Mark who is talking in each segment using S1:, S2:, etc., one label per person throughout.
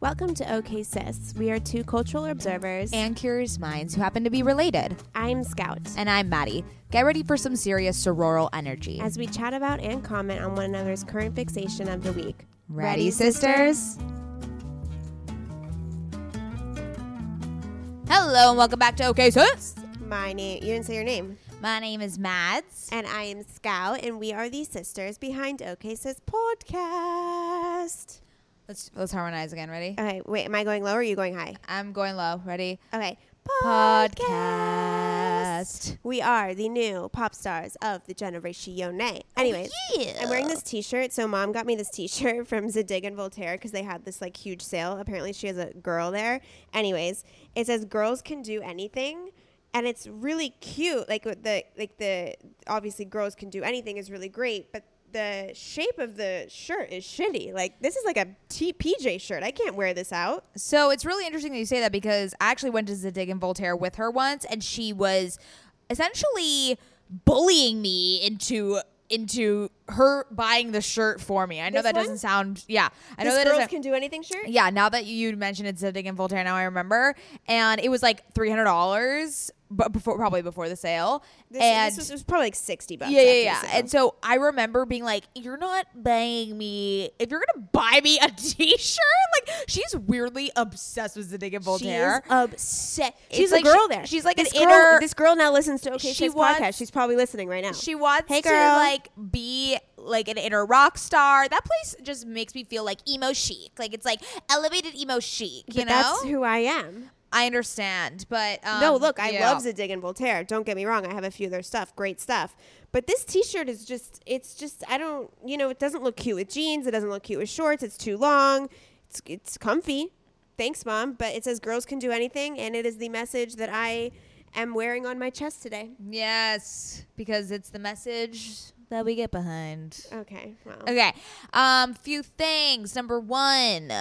S1: Welcome to OK Sis. We are two cultural observers.
S2: and curious minds who happen to be related.
S1: I'm Scout.
S2: And I'm Maddie. Get ready for some serious sororal energy.
S1: As we chat about and comment on one another's current fixation of the week.
S2: Ready, sisters? Hello and welcome back to OK Sis.
S1: My name, you didn't say your name.
S2: My name is Mads.
S1: And I am Scout, and we are the sisters behind OK Sis podcast.
S2: Let's let's harmonize again. Ready?
S1: Okay, wait, am I going low or are you going high?
S2: I'm going low. Ready?
S1: Okay.
S2: Podcast.
S1: We are the new pop stars of the generation. Oh, Anyways, I'm wearing this T-shirt. So mom got me this T-shirt from Zadig and Voltaire because they had this like huge sale. Apparently, she has a girl there. Anyways, it says girls can do anything, and it's really cute. Like the like the obviously girls can do anything is really great, but the shape of the shirt is shitty. Like this is like a T- PJ shirt. I can't wear this out.
S2: So it's really interesting that you say that because I actually went to Zadig and Voltaire with her once, and she was essentially bullying me into into her buying the shirt for me. I know
S1: This
S2: that
S1: one?
S2: doesn't sound yeah. I know that
S1: girls
S2: doesn't
S1: can do anything shirt.
S2: yeah, now that you mentioned it's Zadig and Voltaire, now I remember. And it was like three hundred dollars, but before probably before the sale.
S1: This,
S2: and
S1: this was, it was probably like sixty bucks.
S2: yeah, yeah, yeah. And so I remember being like, "You're not buying me. If you're gonna buy me a T-shirt, like she's weirdly obsessed with Zadig and Voltaire.
S1: She is upset. She's
S2: like
S1: a girl
S2: she-
S1: there.
S2: she's like
S1: this
S2: an
S1: girl,
S2: inner-
S1: This girl now listens to OK
S2: She wants-
S1: podcast. She's probably listening right now.
S2: She wants
S1: Hey,
S2: to like be like an inner rock star. That place just makes me feel like emo chic. Like it's like elevated emo chic. You
S1: but
S2: know,
S1: that's who I am.
S2: I understand, but um,
S1: no, look, I
S2: yeah.
S1: love Zadig and Voltaire. Don't get me wrong. I have a few of their stuff, great stuff. But this T-shirt is just, it's just, I don't, you know, it doesn't look cute with jeans. It doesn't look cute with shorts. It's too long. It's, it's comfy. Thanks, mom. But it says girls can do anything, and it is the message that I am wearing on my chest today.
S2: Yes, because it's the message that we get behind.
S1: Okay. Well.
S2: Okay. Um, few things. Number one,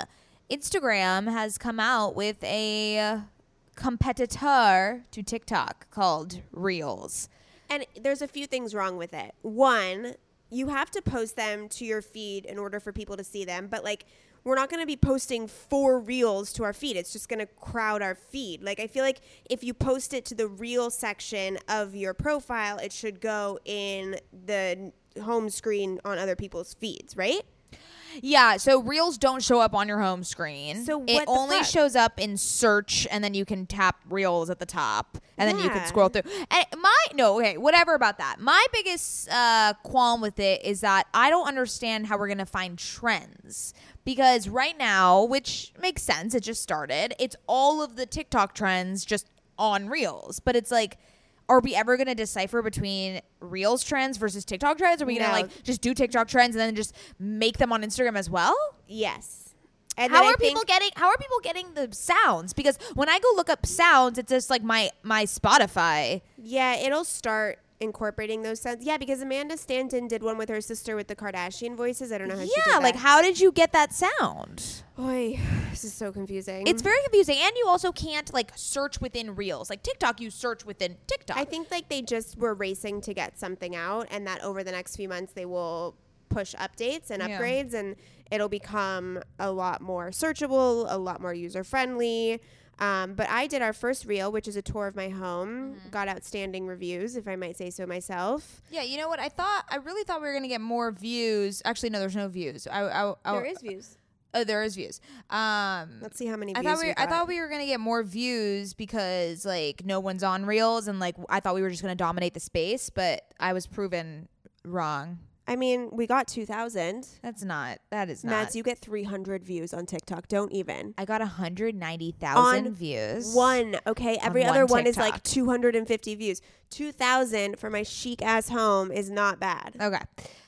S2: Instagram has come out with a competitor to TikTok called Reels.
S1: And there's a few things wrong with it. One, you have to post them to your feed in order for people to see them, but like we're not going to be posting four reels to our feed. It's just going to crowd our feed. Like I feel like if you post it to the reel section of your profile, it should go in the home screen on other people's feeds, right?
S2: Yeah, so Reels don't show up on your home screen.
S1: So
S2: it only
S1: fuck?
S2: shows up in search, and then you can tap Reels at the top, and then you can scroll through. And my no, okay, whatever about that. My biggest uh, qualm with it is that I don't understand how we're gonna find trends because right now, which makes sense, it just started. It's all of the TikTok trends just on Reels, but it's like. Are we ever going to decipher between Reels trends versus TikTok trends? Are we going to
S1: No.
S2: like just do TikTok trends and then just make them on Instagram as well?
S1: Yes. And
S2: how
S1: then I
S2: are people
S1: think-
S2: getting how are people getting the sounds? Because when I go look up sounds, it's just like my my Spotify.
S1: Yeah, it'll start incorporating those sounds. Yeah, because Amanda Stanton did one with her sister with the Kardashian voices. I don't know how she did
S2: Yeah, like how did you get that sound?
S1: Oy, this is so confusing.
S2: It's very confusing, and you also can't like search within Reels. Like TikTok, you search within TikTok.
S1: I think like they just were racing to get something out, and that over the next few months they will push updates and
S2: Yeah.
S1: upgrades, and it'll become a lot more searchable, a lot more user friendly. Um, but I did our first reel, which is a tour of my home.
S2: Mm-hmm.
S1: Got outstanding reviews, if I might say so myself.
S2: yeah, you know what? I thought I really thought we were gonna get more views. Actually, no, there's no views. I, I, I
S1: there is views.
S2: Oh, there is views. Um,
S1: Let's see how many
S2: I
S1: views
S2: thought we,
S1: we
S2: I thought we were gonna get more views because like no one's on reels and like I thought we were just gonna dominate the space, but I was proven wrong.
S1: I mean, we got 2,000.
S2: That's not. That is not.
S1: Mads, you get 300 views on TikTok. Don't even.
S2: I got 190,000
S1: On
S2: views.
S1: One, okay? Every
S2: one
S1: other one is like 250 views. 2,000 for my chic ass home is not bad.
S2: Okay.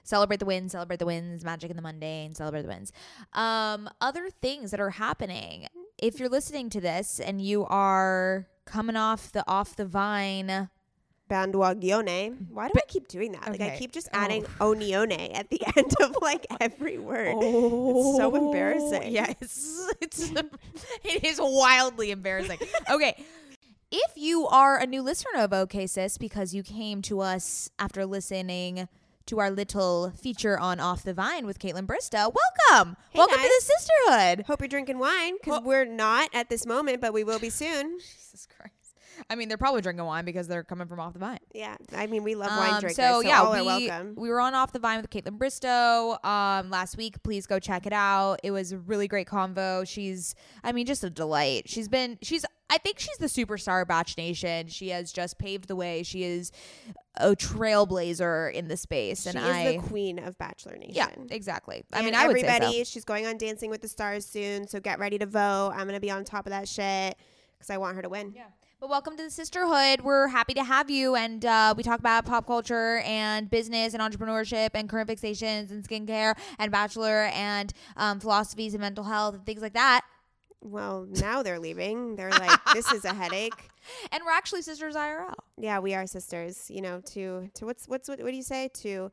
S2: Celebrate the wins, celebrate the wins, magic in the mundane, celebrate the wins. Um, other things that are happening. If you're listening to this and you are coming off the off the vine
S1: Bandwagione. Why do I keep doing that? Like I keep just
S2: Oh.
S1: adding onione at the end of like every word. It's so oh. embarrassing.
S2: Oh, Yes, it's it is wildly embarrassing. Okay. If you are a new listener of OK Sis because you came to us after listening to our little feature on Off the Vine with Kaitlyn Bristowe, welcome.
S1: Hey,
S2: welcome
S1: guys.
S2: to the sisterhood.
S1: Hope you're drinking wine because we're not at this moment, but we will be soon.
S2: Jesus Christ. I mean, they're probably drinking wine because they're coming from Off the Vine.
S1: Yeah, I mean we love wine
S2: Um,
S1: drinkers,
S2: so,
S1: so,
S2: yeah,
S1: all
S2: we,
S1: are welcome.
S2: we were on Off the Vine with Kaitlyn Bristowe um, last week. Please go check it out. It was a really great convo. She's, I mean, just a delight. She's been, she's, I think she's the superstar of Bach Nation. She has just paved the way. She is a trailblazer in the space,
S1: She
S2: and
S1: is
S2: I,
S1: the queen of Bachelor Nation.
S2: yeah, exactly. I
S1: And
S2: mean, I would say
S1: everybody,
S2: so.
S1: she's going on Dancing with the Stars soon, so get ready to vote. I'm gonna be on top of that shit because I want her to win.
S2: Yeah. But welcome to the sisterhood. We're happy to have you, and uh, we talk about pop culture and business and entrepreneurship and current fixations and skincare and bachelor and um, philosophies and mental health and things like that.
S1: Well, now they're leaving. They're like, this is a headache.
S2: And we're actually sisters IRL.
S1: Yeah, we are sisters. You know, to to what's what's what, what do you say to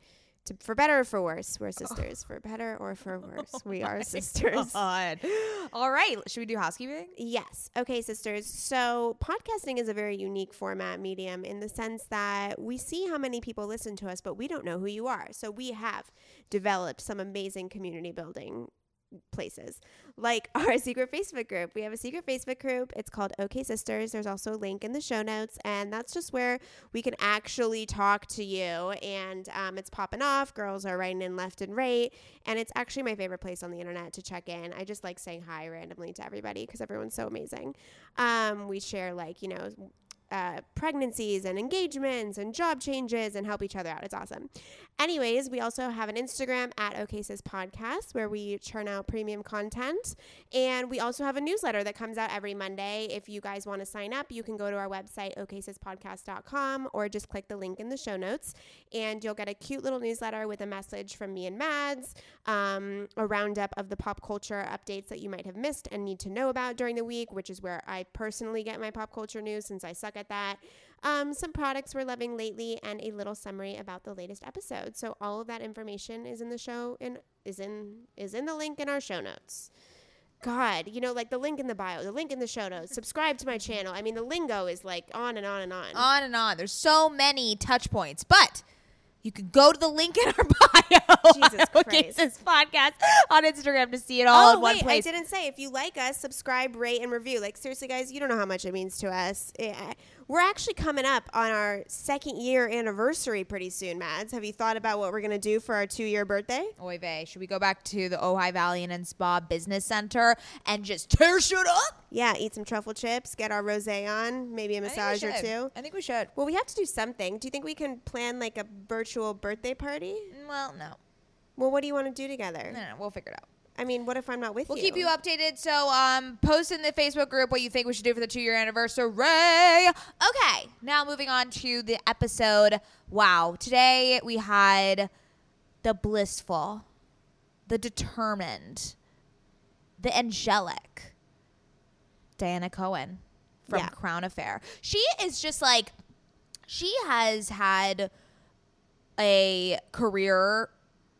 S1: to for better or for worse? We're sisters. For better or for worse, we oh are sisters.
S2: God. All right. Should we do housekeeping?
S1: Yes. Okay, sisters. So, podcasting is a very unique format medium in the sense that we see how many people listen to us, but we don't know who you are. So, we have developed some amazing community building places like our secret Facebook group. We have a secret Facebook group. It's called OK Sisters. There's also a link in the show notes, and that's just where we can actually talk to you. And um, it's popping off. Girls are writing in left and right, and it's actually my favorite place on the internet to check in. I just like saying hi randomly to everybody because everyone's so amazing. Um, we share like you know uh, pregnancies and engagements and job changes and help each other out. It's awesome. Anyways, we also have an Instagram at OKSIS Podcast where we churn out premium content. And we also have a newsletter that comes out every Monday. If you guys want to sign up, you can go to our website, oksispodcast.com, or just click the link in the show notes. And you'll get a cute little newsletter with a message from me and Mads, um, a roundup of the pop culture updates that you might have missed and need to know about during the week, which is where I personally get my pop culture news since I suck at that. Um, some products we're loving lately, and a little summary about the latest episode. So all of that information is in the show and is in is in the link in our show notes. God, you know, like the link in the bio, the link in the show notes. Subscribe to my channel. I mean, the lingo is like on and on and on.
S2: On and on. There's so many touch points, but you can go to the link in our bio.
S1: Jesus
S2: on
S1: Christ.
S2: this podcast on Instagram to see it all
S1: oh
S2: in one
S1: wait,
S2: place.
S1: I didn't say if you like us, subscribe, rate, and review. Like seriously, guys, you don't know how much it means to us. Eh, we're actually coming up on our second year anniversary pretty soon, Mads. Have you thought about what we're gonna do for our two year birthday?
S2: Oy vey. Should we go back to the Ojai Valley and Spa Business Center and just tear shit up?
S1: Yeah, eat some truffle chips, get our rosé on, maybe a massage or two.
S2: I think we should.
S1: Well, we have to do something. Do you think we can plan like a virtual birthday party?
S2: Well, no.
S1: Well, what do you want to do together?
S2: No, no, we'll figure it out.
S1: I mean, what if I'm not with you?
S2: We'll keep you updated. So, um, post in the Facebook group what you think we should do for the two year anniversary. Okay, now moving on to the episode. Wow, today we had the blissful, the determined, the angelic Diana Cohen from
S1: Yeah.
S2: Crown Affair. She is just like, she has had a career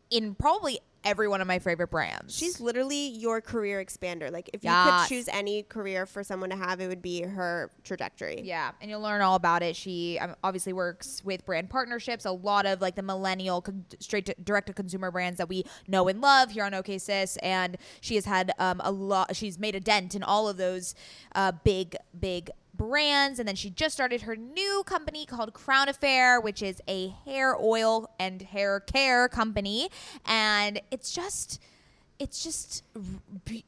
S2: in probably every one of my favorite brands.
S1: She's literally your career expander. Like, if you
S2: Yes.
S1: could choose any career for someone to have, it would be her trajectory.
S2: Yeah, and you'll learn all about it. She um, obviously works with brand partnerships, a lot of like the millennial con- straight to direct to consumer brands that we know and love here on OK Sis, and she has had um, a lot. She's made a dent in all of those uh, big, big brands, and then she just started her new company called Crown Affair, which is a hair oil and hair care company, and it's just
S3: it's just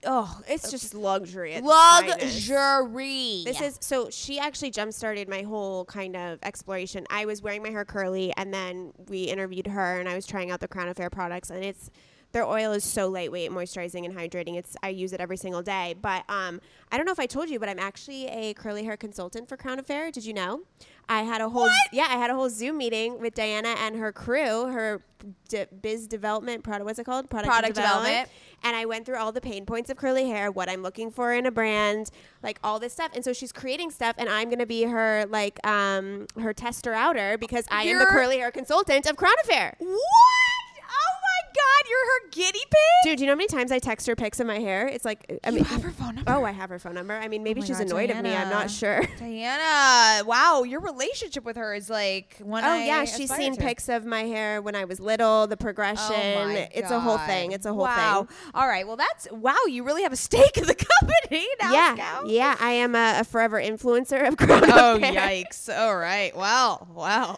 S3: oh,
S1: It's just luxury. at its finest.
S3: luxury.
S1: This is so she actually jump started my whole kind of exploration. I was wearing my hair curly and then we interviewed her and I was trying out the Crown Affair products and it's their oil is so lightweight, moisturizing and hydrating. It's I use it every single day. But um, I don't know if I told you, but I'm actually a curly hair consultant for Crown Affair. Did you know? I had a whole yeah, I had a whole Zoom meeting with Diana and her crew, her d- biz development product. What's it called?
S3: Product development.
S1: And I went through all the pain points of curly hair, what I'm looking for in a brand, like all this stuff. And so she's creating stuff, and I'm gonna be her like um her tester outer because I am the curly hair consultant of Crown Affair.
S3: what? Oh god, you're her guinea pig.
S1: Dude, do you know how many times I text her pics of my hair? It's like I
S3: you
S1: mean,
S3: have her phone number.
S1: Oh, I have her phone number. I mean, maybe
S3: my
S1: she's
S3: God,
S1: annoyed of me. I'm not sure.
S3: Diana, wow, your relationship with her is like one.
S1: Oh
S3: I
S1: yeah, she's seen
S3: to.
S1: pics of my hair when I was little, the progression.
S3: Oh
S1: it's a whole thing. It's a whole thing.
S3: wow.
S1: thing.
S3: All right. Well, that's wow. You really have a stake in the company now.
S1: yeah,
S3: Scout.
S1: yeah. I am a, a forever influencer of Crown
S3: Oh yikes! All right. Wow. Wow.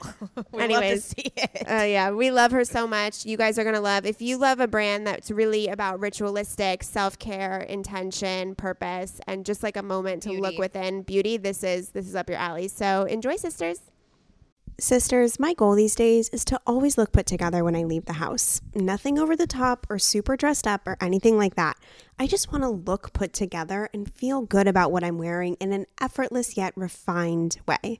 S3: we love to see it.
S1: Uh, yeah, we love her so much. You guys are gonna love. If you love a brand that's really about ritualistic self care, intention, purpose, and just like a moment to look within beauty, this is this is up your alley. So enjoy, sisters. Sisters, my goal these days is to always look put together when I leave the house. Nothing over the top or super dressed up or anything like that. I just want to look put together and feel good about what I'm wearing in an effortless yet refined way.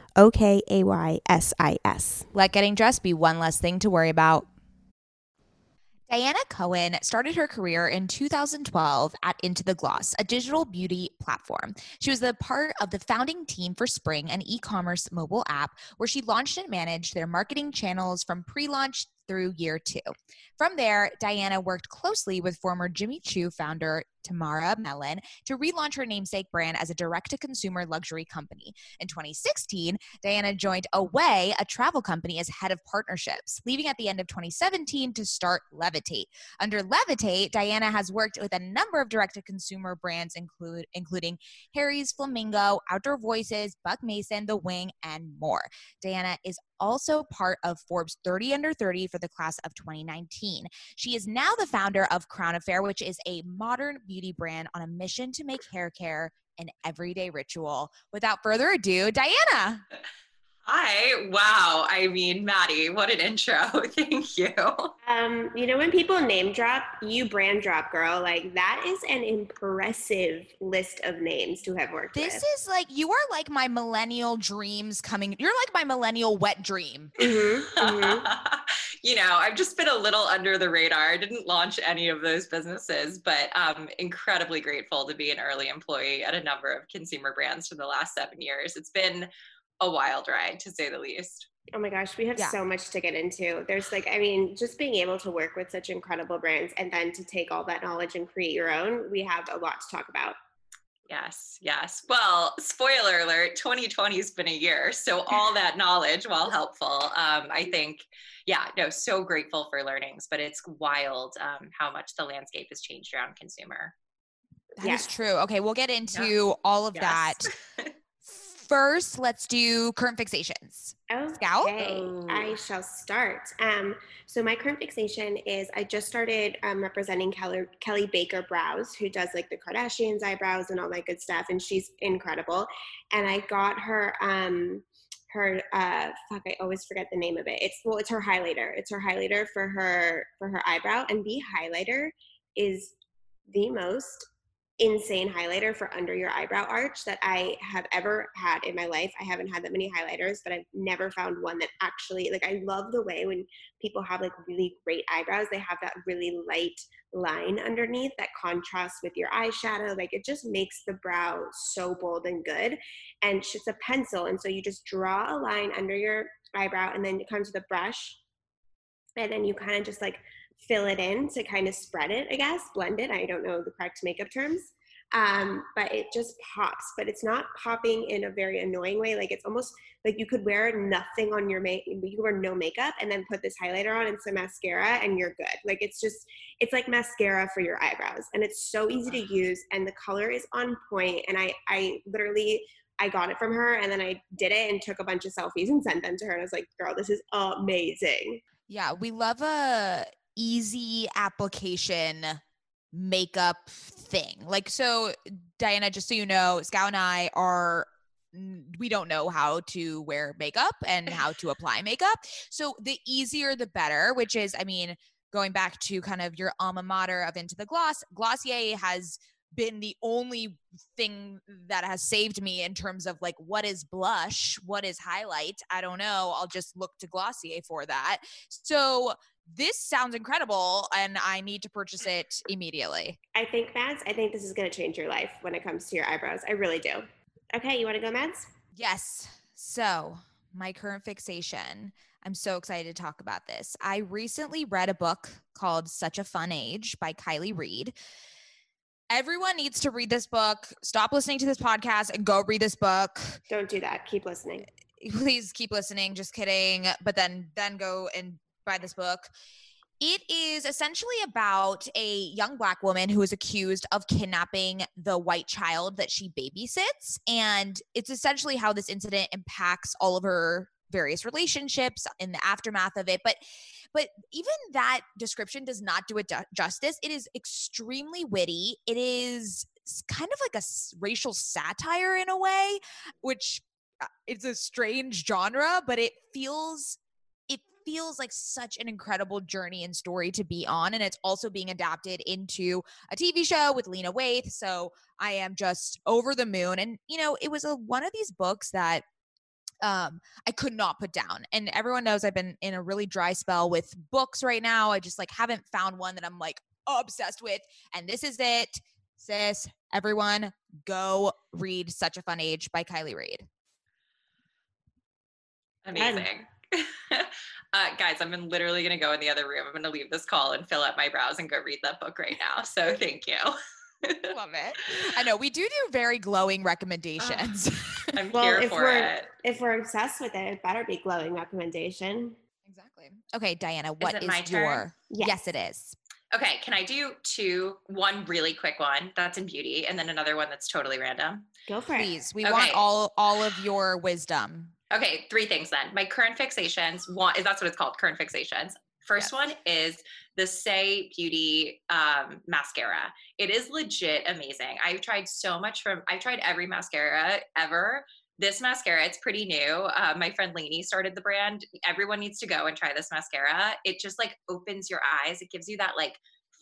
S1: O K A Y S I S.
S2: Let getting dressed be one less thing to worry about. Diana Cohen started her career in 2012 at Into the Gloss, a digital beauty platform. She was the part of the founding team for Spring, an e commerce mobile app where she launched and managed their marketing channels from pre launch through year two. From there, Diana worked closely with former Jimmy Choo founder Tamara Mellon to relaunch her namesake brand as a direct to consumer luxury company. In 2016, Diana joined Away, a travel company, as head of partnerships, leaving at the end of 2017 to start Levitate. Under Levitate, Diana has worked with a number of direct to consumer brands, include, including Harry's, Flamingo, Outdoor Voices, Buck Mason, The Wing, and more. Diana is also part of Forbes 30 Under 30 for the class of 2019. She is now the founder of Crown Affair, which is a modern beauty brand on a mission to make hair care an everyday ritual. Without further ado, Diana.
S4: Hi. Wow. I mean, Maddie, what an intro. Thank you.
S1: Um, you know, when people name drop, you brand drop, girl. Like that is an impressive list of names to have worked
S2: This
S1: with.
S2: This is like you are like my millennial dreams coming. You're like my millennial wet dream.
S1: Mhm, mhm.
S4: you know, I've just been a little under the radar. I didn't launch any of those businesses, but I'm incredibly grateful to be an early employee at a number of consumer brands for the last seven years. It's been a wild ride, to say the least.
S1: Oh my gosh, we have
S2: Yeah.
S1: so much to get into. There's like, I mean, just being able to work with such incredible brands and then to take all that knowledge and create your own, we have a lot to talk about.
S4: Yes, yes. Well, spoiler alert, 2020 has been a year. So all that knowledge, while helpful, um, I think, yeah, no, so grateful for learnings, but it's wild um, how much the landscape has changed around consumer.
S2: That yes. is true. Okay, we'll get into yeah. all of yes. that. First, let's do current fixations.
S5: Okay, Scout? I shall start. Um, so my current fixation is I just started um, representing Kelley, Kelley Baker Brows, who does like the Kardashians eyebrows and all that good stuff, and she's incredible. And I got her um, her uh fuck i always forget the name of it it's well it's her highlighter it's her highlighter for her for her eyebrow and the highlighter is the most insane highlighter for under your eyebrow arch that I have ever had in my life. I haven't had that many highlighters, but I've never found one that actually like I love the way when people have like really great eyebrows, they have that really light line underneath that contrasts with your eyeshadow. Like it just makes the brow so bold and good. And it's a pencil. And so you just draw a line under your eyebrow and then you come to the brush and then you kind of just like fill it in to kind of spread it, I guess, blend it. I don't know the correct makeup terms. Um, but it just pops, but it's not popping in a very annoying way. Like it's almost like you could wear nothing on your make, you could wear no makeup and then put this highlighter on and some mascara and you're good. Like it's just, it's like mascara for your eyebrows and it's so easy to use and the color is on point. And I, I literally, I got it from her and then I did it and took a bunch of selfies and sent them to her. And I was like, girl, this is amazing.
S2: Yeah, we love a easy application makeup thing. Like, so Diana, just so you know, Scout and I are we don't know how to wear makeup and how to apply makeup. So the easier the better, which is, I mean, going back to kind of your alma mater of Into the Gloss, Glossier has been the only thing that has saved me in terms of like what is blush, what is highlight. I don't know. I'll just look to Glossier for that. So this sounds incredible and I need to purchase it immediately.
S5: I think, Mads, I think this is going to change your life when it comes to your eyebrows. I really do. Okay, you want to go, Mads?
S2: Yes. So, my current fixation. I'm so excited to talk about this. I recently read a book called Such a Fun Age by Kiley Reid. Everyone needs to read this book. Stop listening to this podcast and go read this book.
S5: Don't do that. Keep listening.
S2: Please keep listening. Just kidding. But then then go and by this book. It is essentially about a young black woman who is accused of kidnapping the white child that she babysits. And it's essentially how this incident impacts all of her various relationships in the aftermath of it. But but even that description does not do it justice. It is extremely witty. It is kind of like a racial satire in a way, which uh, it's a strange genre, but it feels feels like such an incredible journey and story to be on. And it's also being adapted into a TV show with Lena Waithe. So I am just over the moon. And, you know, it was a, one of these books that um, I could not put down. And everyone knows I've been in a really dry spell with books right now. I just like haven't found one that I'm like obsessed with. And this is it. Sis, everyone, go read Such a Fun Age by Kiley Reid.
S4: Amazing. uh, guys, I'm literally going to go in the other room. I'm going to leave this call and fill up my brows and go read that book right now. So thank you.
S2: Love it. I know we do do very glowing recommendations.
S4: Uh, I'm well, here
S5: if
S4: for
S5: we're,
S4: it.
S5: If we're obsessed with it, it better be glowing recommendation.
S2: Exactly. Okay, Diana, what is, is your? Yes. yes, it is.
S4: Okay, can I do two? One really quick one that's in beauty, and then another one that's totally random.
S5: Go for
S2: Please, it. Please, we okay. want all all of your wisdom.
S4: Okay, three things then. My current fixations, one is that's what it's called, current fixations. First yes. one is the Saie Beauty um, mascara. It is legit amazing. I've tried so much from, I've tried every mascara ever. This mascara, it's pretty new. Uh, my friend Laney started the brand. Everyone needs to go and try this mascara. It just like opens your eyes. It gives you that like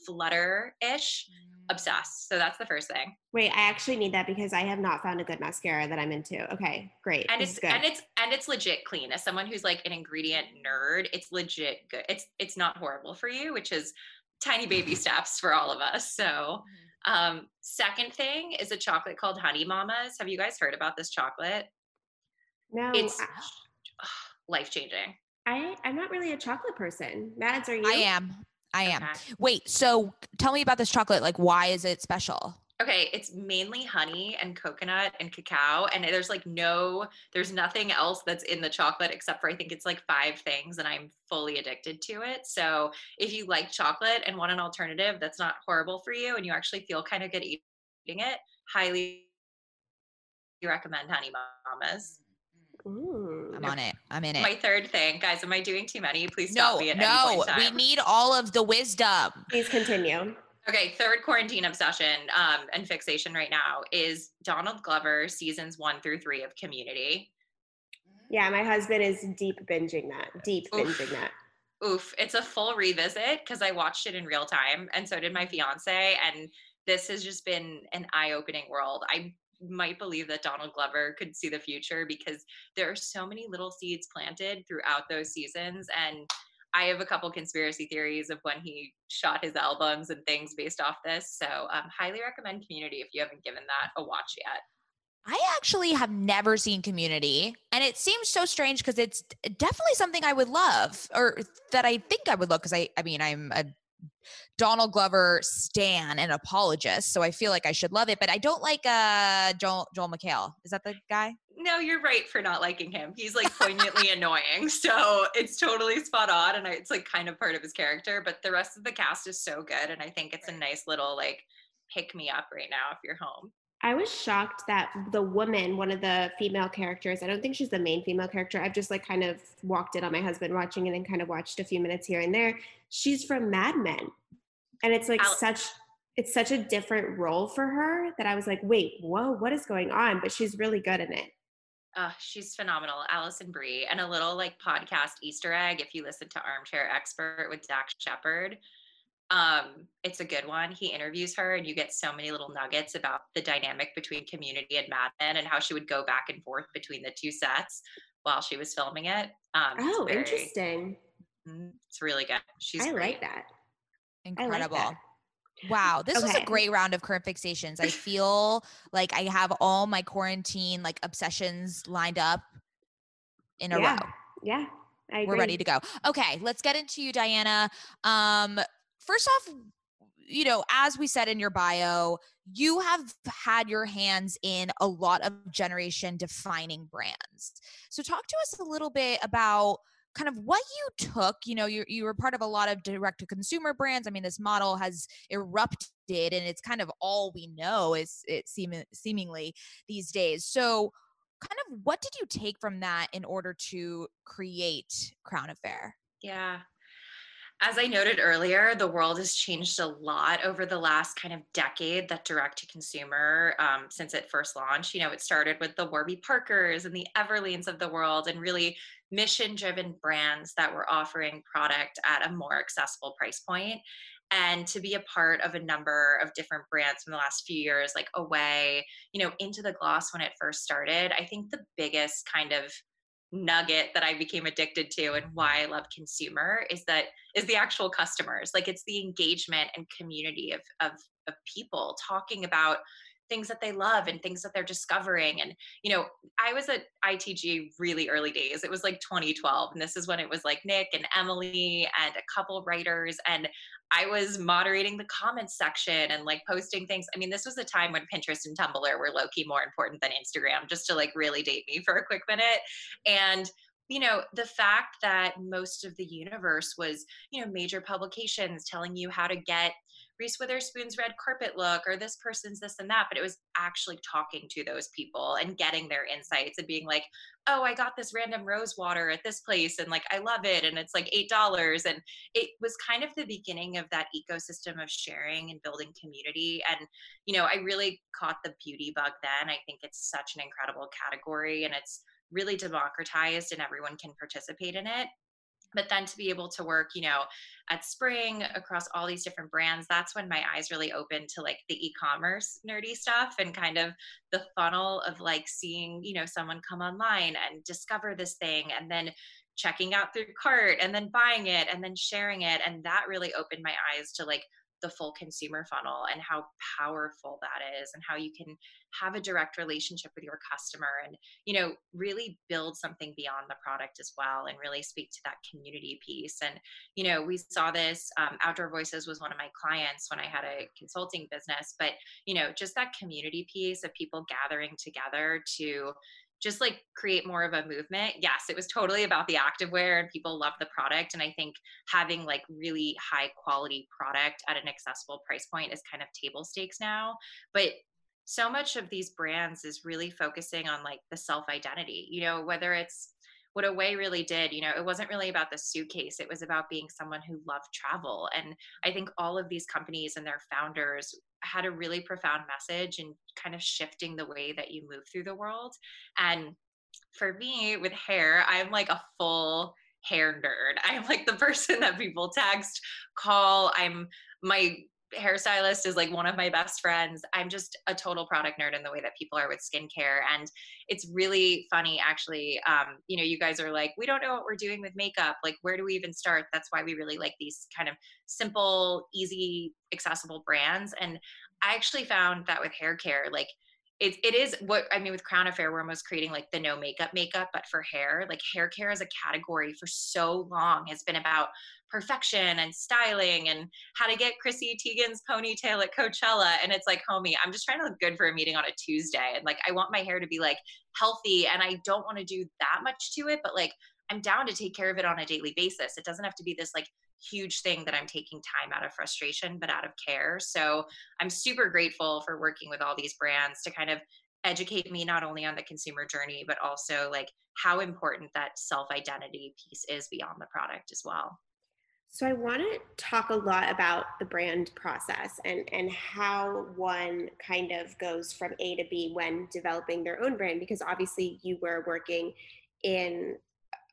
S4: flutter ish. Mm obsessed. So that's the first thing.
S5: Wait, I actually need that because I have not found a good mascara that I'm into. Okay, great.
S4: And this it's and it's and it's legit clean. As someone who's like an ingredient nerd, it's legit good. It's it's not horrible for you, which is tiny baby steps for all of us. So mm-hmm. um second thing is a chocolate called Honey Mamas. Have you guys heard about this chocolate?
S5: No.
S4: It's life changing.
S5: I, I'm not really a chocolate person. Mads, are you?
S2: I am. I am. Okay. Wait, so tell me about this chocolate. Like, why is it special?
S4: Okay, it's mainly honey and coconut and cacao. And there's like no, there's nothing else that's in the chocolate except for I think it's like five things, and I'm fully addicted to it. So if you like chocolate and want an alternative that's not horrible for you and you actually feel kind of good eating it, highly recommend Honey Mamas.
S1: Ooh.
S2: I'm on it. I'm in it.
S4: My third thing, guys, am I doing too many? Please
S2: no,
S4: stop me at any
S2: no,
S4: point in
S2: we need all of the wisdom.
S1: Please continue.
S4: Okay, third quarantine obsession um, and fixation right now is Donald Glover seasons one through three of Community.
S1: Yeah, my husband is deep binging that. Deep
S4: Oof.
S1: binging that.
S4: Oof, it's a full revisit because I watched it in real time, and so did my fiance. And this has just been an eye-opening world. I might believe that Donald Glover could see the future because there are so many little seeds planted throughout those seasons, and I have a couple conspiracy theories of when he shot his albums and things based off this. So, um, highly recommend Community if you haven't given that a watch yet.
S2: I actually have never seen Community, and it seems so strange because it's definitely something I would love, or that I think I would love. Because I, I mean, I'm a Donald Glover stan and apologist, so I feel like I should love it. But I don't like uh Joel Joel McHale. Is that the guy?
S4: No, you're right for not liking him. He's like poignantly annoying. So it's totally spot on. And I, it's like kind of part of his character. But the rest of the cast is so good. And I think it's a nice little like pick me up right now if you're home.
S1: I was shocked that the woman, one of the female characters, I don't think she's the main female character. I've just like kind of walked in on my husband watching it and kind of watched a few minutes here and there. She's from Mad Men. And it's like such it's such a different role for her that I was like, wait, whoa, what is going on? But she's really good in it.
S4: Uh, she's phenomenal, Alison Brie, and a little like podcast Easter egg. If you listen to Armchair Expert with Dax Shepard, um, it's a good one. He interviews her, and you get so many little nuggets about the dynamic between Community and Mad Men, and how she would go back and forth between the two sets while she was filming it. Um, it's
S1: Oh,
S4: very-
S1: interesting.
S4: Mhm, It's really good. She's
S1: I
S4: great.
S1: like that. I like
S2: Incredible.
S1: that.
S2: Wow, this was a great round of current fixations. I feel like I have all my quarantine like obsessions lined up in a
S1: yeah.
S2: row.
S1: Yeah. I
S2: We're ready to go. Okay, let's get into you, Diana. Um, first off, you know, as we said in your bio, you have had your hands in a lot of generation defining brands. So talk to us a little bit about kind of what you took you know you, you were part of a lot of direct to consumer brands i mean this model has erupted and it's kind of all we know is it seem, seemingly these days so kind of what did you take from that in order to create crown affair
S4: Yeah. As I noted earlier, the world has changed a lot over the last kind of decade that direct to consumer um, since it first launched. You know, it started with the Warby Parkers and the Everlanes of the world and really mission driven brands that were offering product at a more accessible price point. And to be a part of a number of different brands in the last few years, like Away, you know, into the gloss when it first started, I think the biggest kind of nugget that I became addicted to and why I love consumer is that is the actual customers. Like it's the engagement and community of of of people talking about things that they love and things that they're discovering. And you know, I was at ITG really early days. It was like 2012, and this is when it was like Nick and Emily and a couple writers and I was moderating the comments section and like posting things. I mean, this was a time when Pinterest and Tumblr were low key more important than Instagram, just to like really date me for a quick minute. And you know, the fact that most of the universe was, you know, major publications telling you how to get Reese Witherspoon's red carpet look or this person's this and that, but it was actually talking to those people and getting their insights and being like, oh, I got this random rose water at this place and like I love it and it's like $8. And it was kind of the beginning of that ecosystem of sharing and building community. And, you know, I really caught the beauty bug then. I think it's such an incredible category and it's really democratized and everyone can participate in it but then to be able to work you know at spring across all these different brands that's when my eyes really opened to like the e-commerce nerdy stuff and kind of the funnel of like seeing you know someone come online and discover this thing and then checking out through cart and then buying it and then sharing it. And that really opened my eyes to like the full consumer funnel and how powerful that is and how you can have a direct relationship with your customer and you know really build something beyond the product as well and really speak to that community piece. And you know we saw this um, outdoor voices was one of my clients when i had a consulting business but you know just that community piece of people gathering together to just like create more of a movement. Yes, it was totally about the activewear and people love the product. And I think having like really high quality product at an accessible price point is kind of table stakes now. But so much of these brands is really focusing on like the self identity, you know, whether it's what Away really did, you know, it wasn't really about the suitcase. It was about being someone who loved travel. And I think all of these companies and their founders had a really profound message and kind of shifting the way that you move through the world. And for me with hair, I'm like a full hair nerd. I'm like the person that people text, call. I'm my hairstylist is like one of my best friends. I'm just a total product nerd in the way that people are with skincare. And it's really funny, actually. Um, you know, you guys are like, we don't know what we're doing with makeup. Like, where do we even start? That's why we really like these kind of simple, easy, accessible brands. And I actually found that with hair care, like, it, it is what I mean with Crown Affair, we're almost creating like the no makeup makeup, but for hair, like hair care as a category for so long has been about perfection and styling and how to get Chrissy Teigen's ponytail at Coachella. And it's like, homie, I'm just trying to look good for a meeting on a Tuesday. And like, I want my hair to be like healthy and I don't want to do that much to it, but like, I'm down to take care of it on a daily basis. It doesn't have to be this like huge thing that I'm taking time out of frustration, but out of care. So I'm super grateful for working with all these brands to kind of educate me not only on the consumer journey, but also like how important that self identity piece is beyond the product as well.
S1: So I want to talk a lot about the brand process and and how one kind of goes from A to B when developing their own brand because obviously you were working in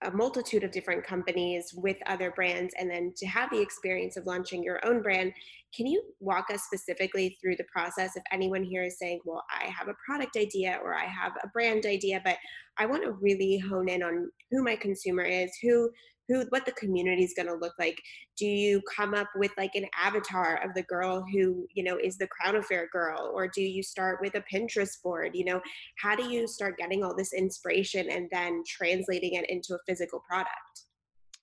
S1: a multitude of different companies with other brands and then to have the experience of launching your own brand can you walk us specifically through the process? If anyone here is saying well i have a product idea or i have a brand idea but i want to really hone in on who my consumer is who who what the community is going to look like do you come up with like an avatar of the girl who you know is the crown affair girl or do you start with a pinterest board you know how do you start getting all this inspiration and then translating it into a physical product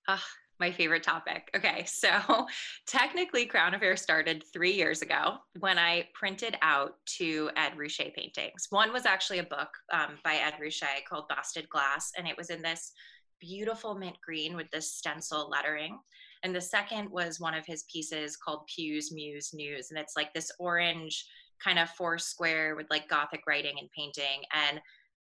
S4: uh, my favorite topic. Okay, so technically, Crown Affair started three years ago when I printed out two Ed Ruscha paintings. One was actually a book um, by Ed Ruscha called Busted Glass, and it was in this beautiful mint green with this stencil lettering. And the second was one of his pieces called Pews, Muse, News. And it's like this orange kind of four square with like Gothic writing and painting. And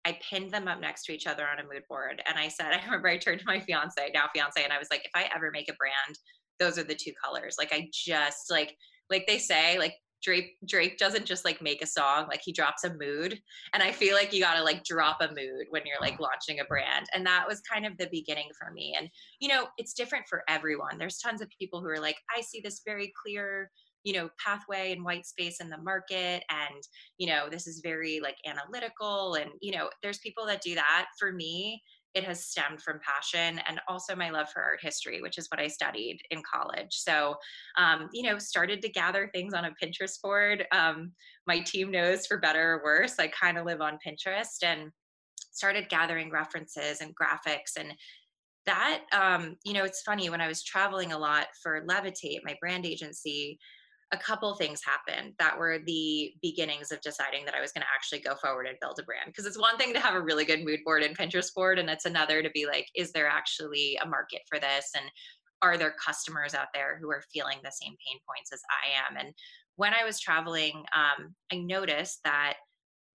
S4: I pinned them up next to each other on a mood board. And I said, I remember I turned to my fiance, now fiance, and I was like, if I ever make a brand, those are the two colors. Like I just like, like they say, like Drake Drake doesn't just like make a song, like he drops a mood. And I feel like you got to like drop a mood when you're like launching a brand. And that was kind of the beginning for me. And you know, it's different for everyone. There's tons of people who are like I see this very clear you know pathway and white space in the market and you know this is very like analytical and you know there's people that do that for me it has stemmed from passion and also my love for art history, which is what I studied in college. So, um, you know, started to gather things on a Pinterest board. Um, my team knows for better or worse, I kind of live on Pinterest and started gathering references and graphics and that um, you know it's funny when i was traveling a lot for levitate my brand agency a couple things happened that were the beginnings of deciding that I was going to actually go forward and build a brand. Because it's one thing to have a really good mood board and Pinterest board, and it's another to be like, is there actually a market for this? And are there customers out there who are feeling the same pain points as I am? And when I was traveling, um, I noticed that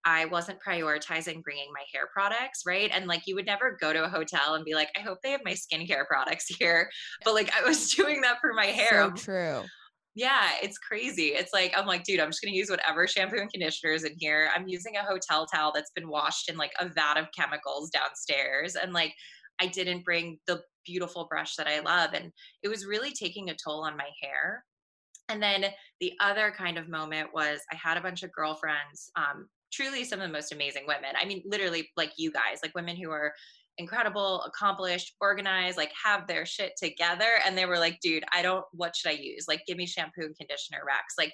S4: I wasn't prioritizing bringing my hair products, right? And like you would never go to a hotel and be like, I hope they have my skincare products here. But like I was doing that for my hair.
S3: So true.
S4: Yeah, it's crazy. It's like I'm like, dude, I'm just gonna use whatever shampoo and conditioners in here. I'm using a hotel towel that's been washed in like a vat of chemicals downstairs, and like I didn't bring the beautiful brush that I love, and it was really taking a toll on my hair. And then the other kind of moment was I had a bunch of girlfriends, um, truly some of the most amazing women. I mean, literally like you guys, like women who are incredible, accomplished, organized, like have their shit together. And they were like, dude, I don't, what should I use? Like, give me shampoo and conditioner Rex. Like,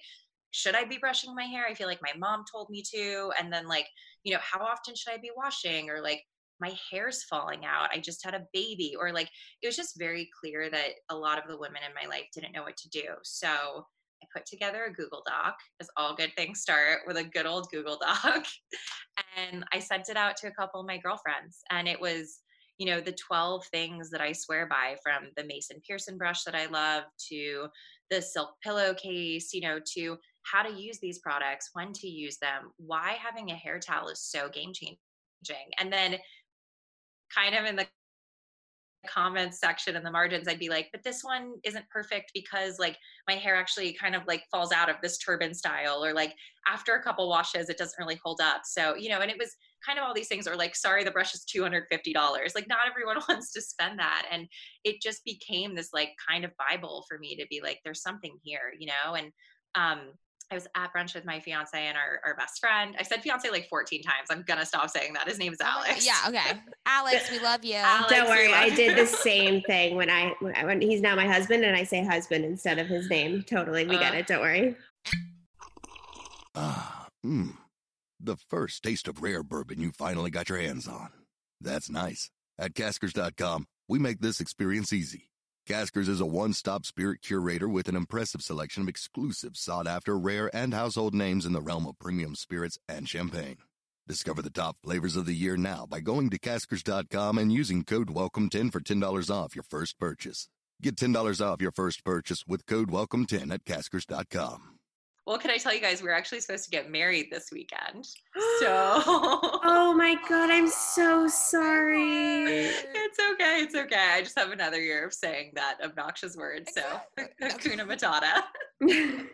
S4: should I be brushing my hair? I feel like my mom told me to. And then, like, you know, how often should I be washing? Or like, my hair's falling out. I just had a baby. Or like, it was just very clear that a lot of the women in my life didn't know what to do. So I put together a Google Doc, as all good things start with a good old Google Doc. and I sent it out to a couple of my girlfriends. And it was, you know, the 12 things that I swear by from the Mason Pearson brush that I love to the silk pillowcase, you know, to how to use these products, when to use them, why having a hair towel is so game changing. And then kind of in the comments section in the margins i'd be like but this one isn't perfect because like my hair actually kind of like falls out of this turban style or like after a couple washes it doesn't really hold up. So you know and it was kind of all these things are like sorry the brush is $250 like not everyone wants to spend that and it just became this like kind of bible for me to be like there's something here you know and um I was at brunch with my fiance and our, our best friend. I said fiance like 14 times. I'm gonna stop saying that. His name is oh Alex.
S3: Yeah, okay. Alex, we love you.
S1: Alex, Don't worry, I did the same thing when I when, when, he's now my husband and I say husband instead of his name. Totally, we uh, get it. Don't worry.
S6: Ah, mmm. The first taste of rare bourbon you finally got your hands on. That's nice. At Caskers.com, we make this experience easy. Caskers is a one stop spirit curator with an impressive selection of exclusive, sought after, rare, and household names in the realm of premium spirits and champagne. Discover the top flavors of the year now by going to caskers.com and using code WELCOME10 for $10 off your first purchase. Get $10 off your first purchase with code WELCOME10 at caskers.com
S4: well, can I tell you guys, we're actually supposed to get married this weekend. So.
S1: oh my God, I'm so sorry.
S4: It's okay. I just have another year of saying that obnoxious word. So, Hakuna Matata.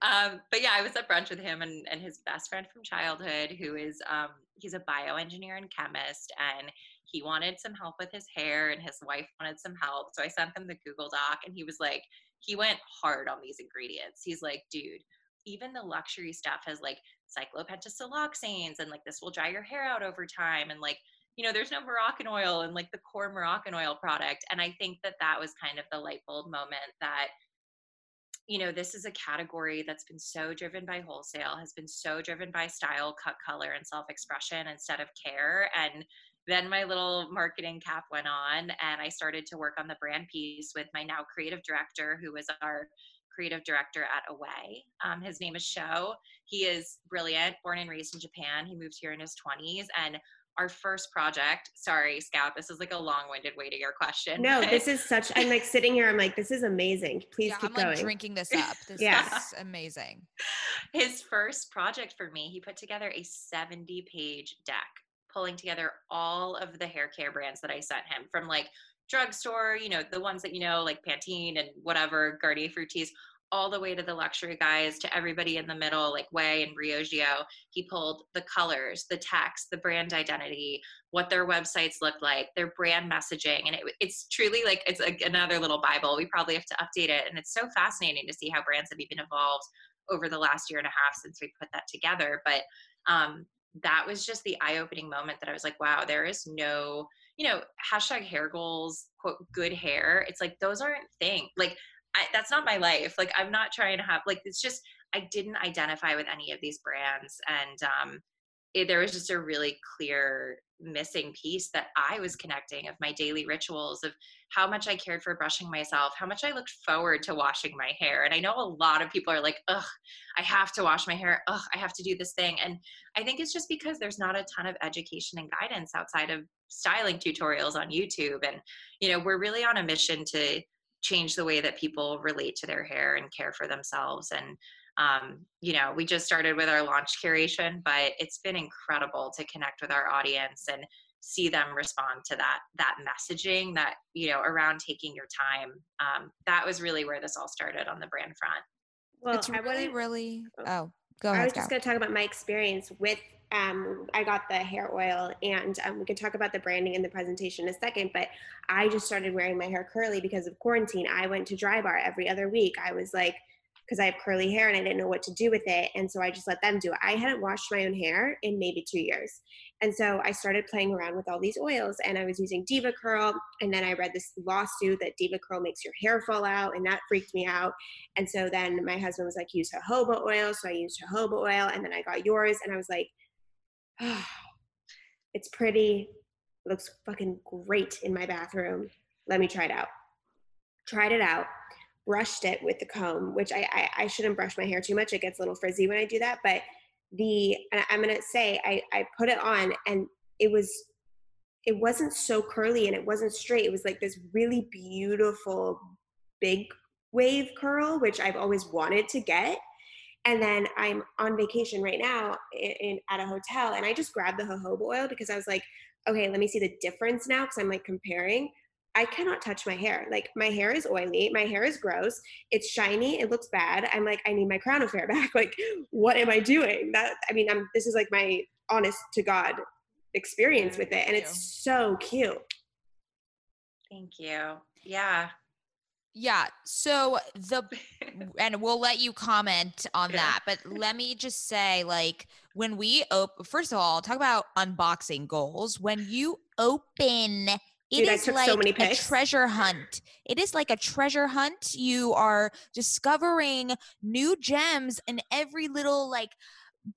S4: um, but yeah, I was at brunch with him and, and his best friend from childhood, who is, um, he's a bioengineer and chemist. And he wanted some help with his hair and his wife wanted some help. So I sent them the Google Doc and he was like, he went hard on these ingredients. He's like, dude, even the luxury stuff has like cyclopentasiloxanes and like this will dry your hair out over time and like you know there's no moroccan oil and like the core moroccan oil product and i think that that was kind of the light bulb moment that you know this is a category that's been so driven by wholesale has been so driven by style cut color and self expression instead of care and then my little marketing cap went on and I started to work on the brand piece with my now creative director, who was our creative director at Away. Um, his name is Sho. He is brilliant, born and raised in Japan. He moved here in his 20s. And our first project, sorry, Scout, this is like a long winded way to your question.
S1: No, this is such, I'm like sitting here, I'm like, this is amazing. Please yeah, keep
S3: I'm
S1: going.
S3: like drinking this up. This yeah. is amazing.
S4: His first project for me, he put together a 70 page deck pulling together all of the hair care brands that I sent him from like drugstore, you know, the ones that you know, like Pantene and whatever, Garnier Fructis, all the way to the luxury guys, to everybody in the middle, like Ouai and Briogeo. He pulled the colors, the text, the brand identity, what their websites look like, their brand messaging. And it, it's truly like it's another little Bible. We probably have to update it. And it's so fascinating to see how brands have even evolved over the last year and a half since we put that together. But um, that was just the eye-opening moment that I was like, wow, there is no, you know, hashtag hair goals, quote, good hair. It's like those aren't things. Like I, that's not my life. Like I'm not trying to have like it's just I didn't identify with any of these brands, and um, it, there was just a really clear missing piece that I was connecting of my daily rituals of how much I cared for brushing myself, how much I looked forward to washing my hair. And I know a lot of people are like, ugh, I have to wash my hair. Ugh, I have to do this thing. And I think it's just because there's not a ton of education and guidance outside of styling tutorials on YouTube. And, you know, we're really on a mission to change the way that people relate to their hair and care for themselves. And um, you know, we just started with our launch curation, but it's been incredible to connect with our audience and see them respond to that that messaging that you know around taking your time. Um, that was really where this all started on the brand front.
S3: Well, it's really, really. Oh, oh go ahead.
S1: I was just going to talk about my experience with. Um, I got the hair oil, and um, we can talk about the branding and the presentation in a second. But I just started wearing my hair curly because of quarantine. I went to Dry Bar every other week. I was like because I have curly hair and I didn't know what to do with it. And so I just let them do it. I hadn't washed my own hair in maybe two years.
S5: And so I started playing around with all these oils and I was using DevaCurl. And then I read this lawsuit that DevaCurl makes your hair fall out and that freaked me out. And so then my husband was like, use jojoba oil. So I used jojoba oil and then I got yours and I was like, oh, it's pretty. It looks fucking great in my bathroom. Let me try it out. Tried it out brushed it with the comb, which I, I, I shouldn't brush my hair too much. It gets a little frizzy when I do that. But the I'm gonna say I, I put it on and it was it wasn't so curly and it wasn't straight. It was like this really beautiful big wave curl, which I've always wanted to get. And then I'm on vacation right now in, in at a hotel, and I just grabbed the jojoba oil because I was like, okay, let me see the difference now because I'm like comparing. I cannot touch my hair. Like my hair is oily, my hair is gross, it's shiny, it looks bad. I'm like, I need my crown of hair back. Like, what am I doing? That I mean, I'm this is like my honest to God experience with it. And it's so cute.
S4: Thank you. Yeah.
S2: Yeah. So the and we'll let you comment on yeah. that, but let me just say like when we open first of all, talk about unboxing goals. When you open it Dude, is like so a treasure hunt. It is like a treasure hunt. You are discovering new gems in every little like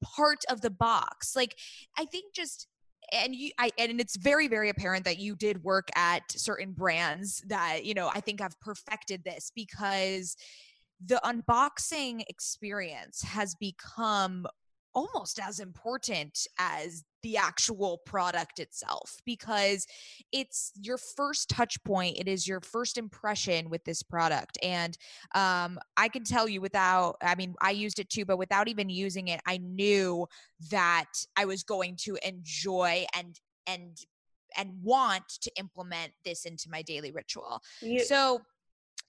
S2: part of the box. Like I think just and you I and it's very very apparent that you did work at certain brands that you know I think have perfected this because the unboxing experience has become almost as important as the actual product itself because it's your first touch point it is your first impression with this product and um, i can tell you without i mean i used it too but without even using it i knew that i was going to enjoy and and and want to implement this into my daily ritual so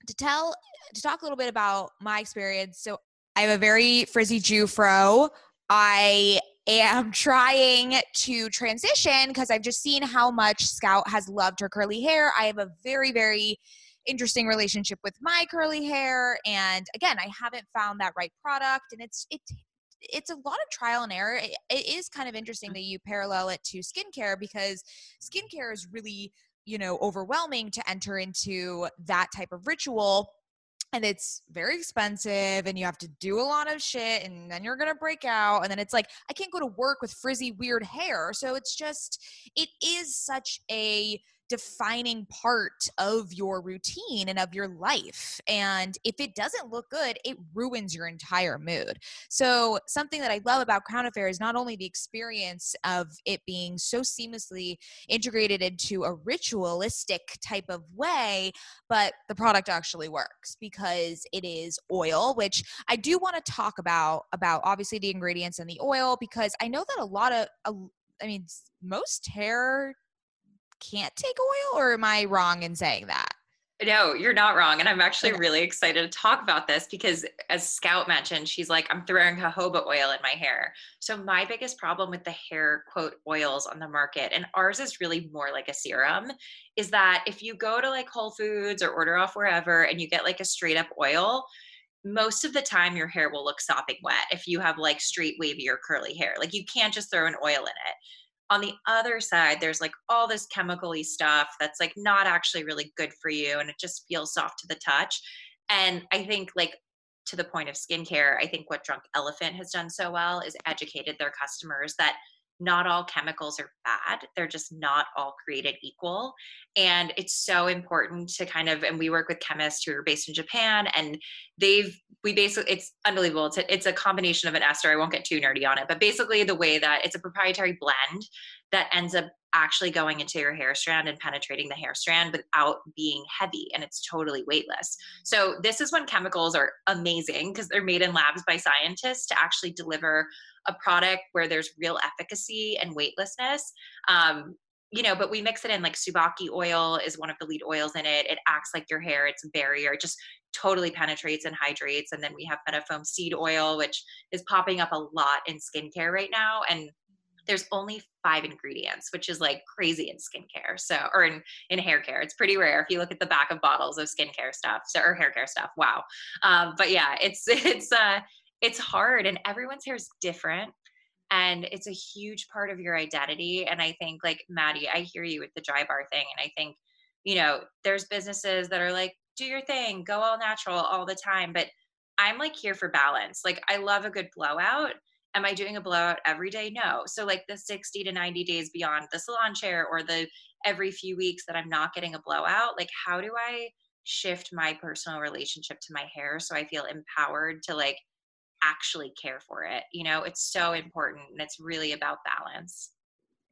S2: to tell to talk a little bit about my experience so I have a very frizzy Jewfro. I am trying to transition because I've just seen how much Scout has loved her curly hair. I have a very, very interesting relationship with my curly hair and again i haven't found that right product and it's it it's a lot of trial and error. It, it is kind of interesting mm. that you parallel it to skincare because skincare is really you know overwhelming to enter into that type of ritual and it's very expensive and you have to do a lot of shit and then you're to break out and then it's like I can't go to work with frizzy weird hair. So it's just it is such a defining part of your routine and of your life. And if it doesn't look good, it ruins your entire mood. So, something that I love about Crown Affair is not only the experience of it being so seamlessly integrated into a ritualistic type of way, but the product actually works because it is oil, which I do want to talk about about obviously the ingredients and the oil because I know that a lot of I mean, most hair can't take oil, or am I wrong in saying that?
S4: No, you're not wrong. And I'm actually really excited to talk about this because, as Scout mentioned, she's like, I'm throwing jojoba oil in my hair. So, my biggest problem with the hair quote oils on the market, and ours is really more like a serum, is that if you go to like Whole Foods or order off wherever and you get like a straight up oil, most of the time your hair will look sopping wet if you have like straight wavy or curly hair. Like, you can't just throw an oil in it on the other side there's like all this chemically stuff that's like not actually really good for you and it just feels soft to the touch. And i think like to the point of skincare i think what drunk elephant has done so well is educated their customers that not all chemicals are bad. They're just not all created equal. And it's so important to kind of, and we work with chemists who are based in Japan and they've, we basically, it's unbelievable. It's a, it's a combination of an ester. I won't get too nerdy on it, but basically the way that it's a proprietary blend that ends up actually going into your hair strand and penetrating the hair strand without being heavy and it's totally weightless. So this is when chemicals are amazing because they're made in labs by scientists to actually deliver a product where there's real efficacy and weightlessness. Um, you know, but we mix it in like tsubaki oil is one of the lead oils in it. It acts like your hair, it's a barrier. It just totally penetrates and hydrates. And then we have Meadowfoam seed oil, which is popping up a lot in skincare right now. And there's only five ingredients, which is like crazy in skincare. So, or in, in hair care, it's pretty rare. If you look at the back of bottles of skincare stuff so, or hair care stuff, wow. Um, but yeah, it's, it's, uh, it's hard and everyone's hair is different. and it's a huge part of your identity and i think like maddie i hear you with the dry bar thing and i think you know there's businesses that are like do your thing go all natural all the time but i'm like here for balance like i love a good blowout am i doing a blowout every day no so like the 60 to 90 days beyond the salon chair or the every few weeks that i'm not getting a blowout like how do i shift my personal relationship to my hair so i feel empowered to like actually care for it. You know, it's so important and it's really about balance.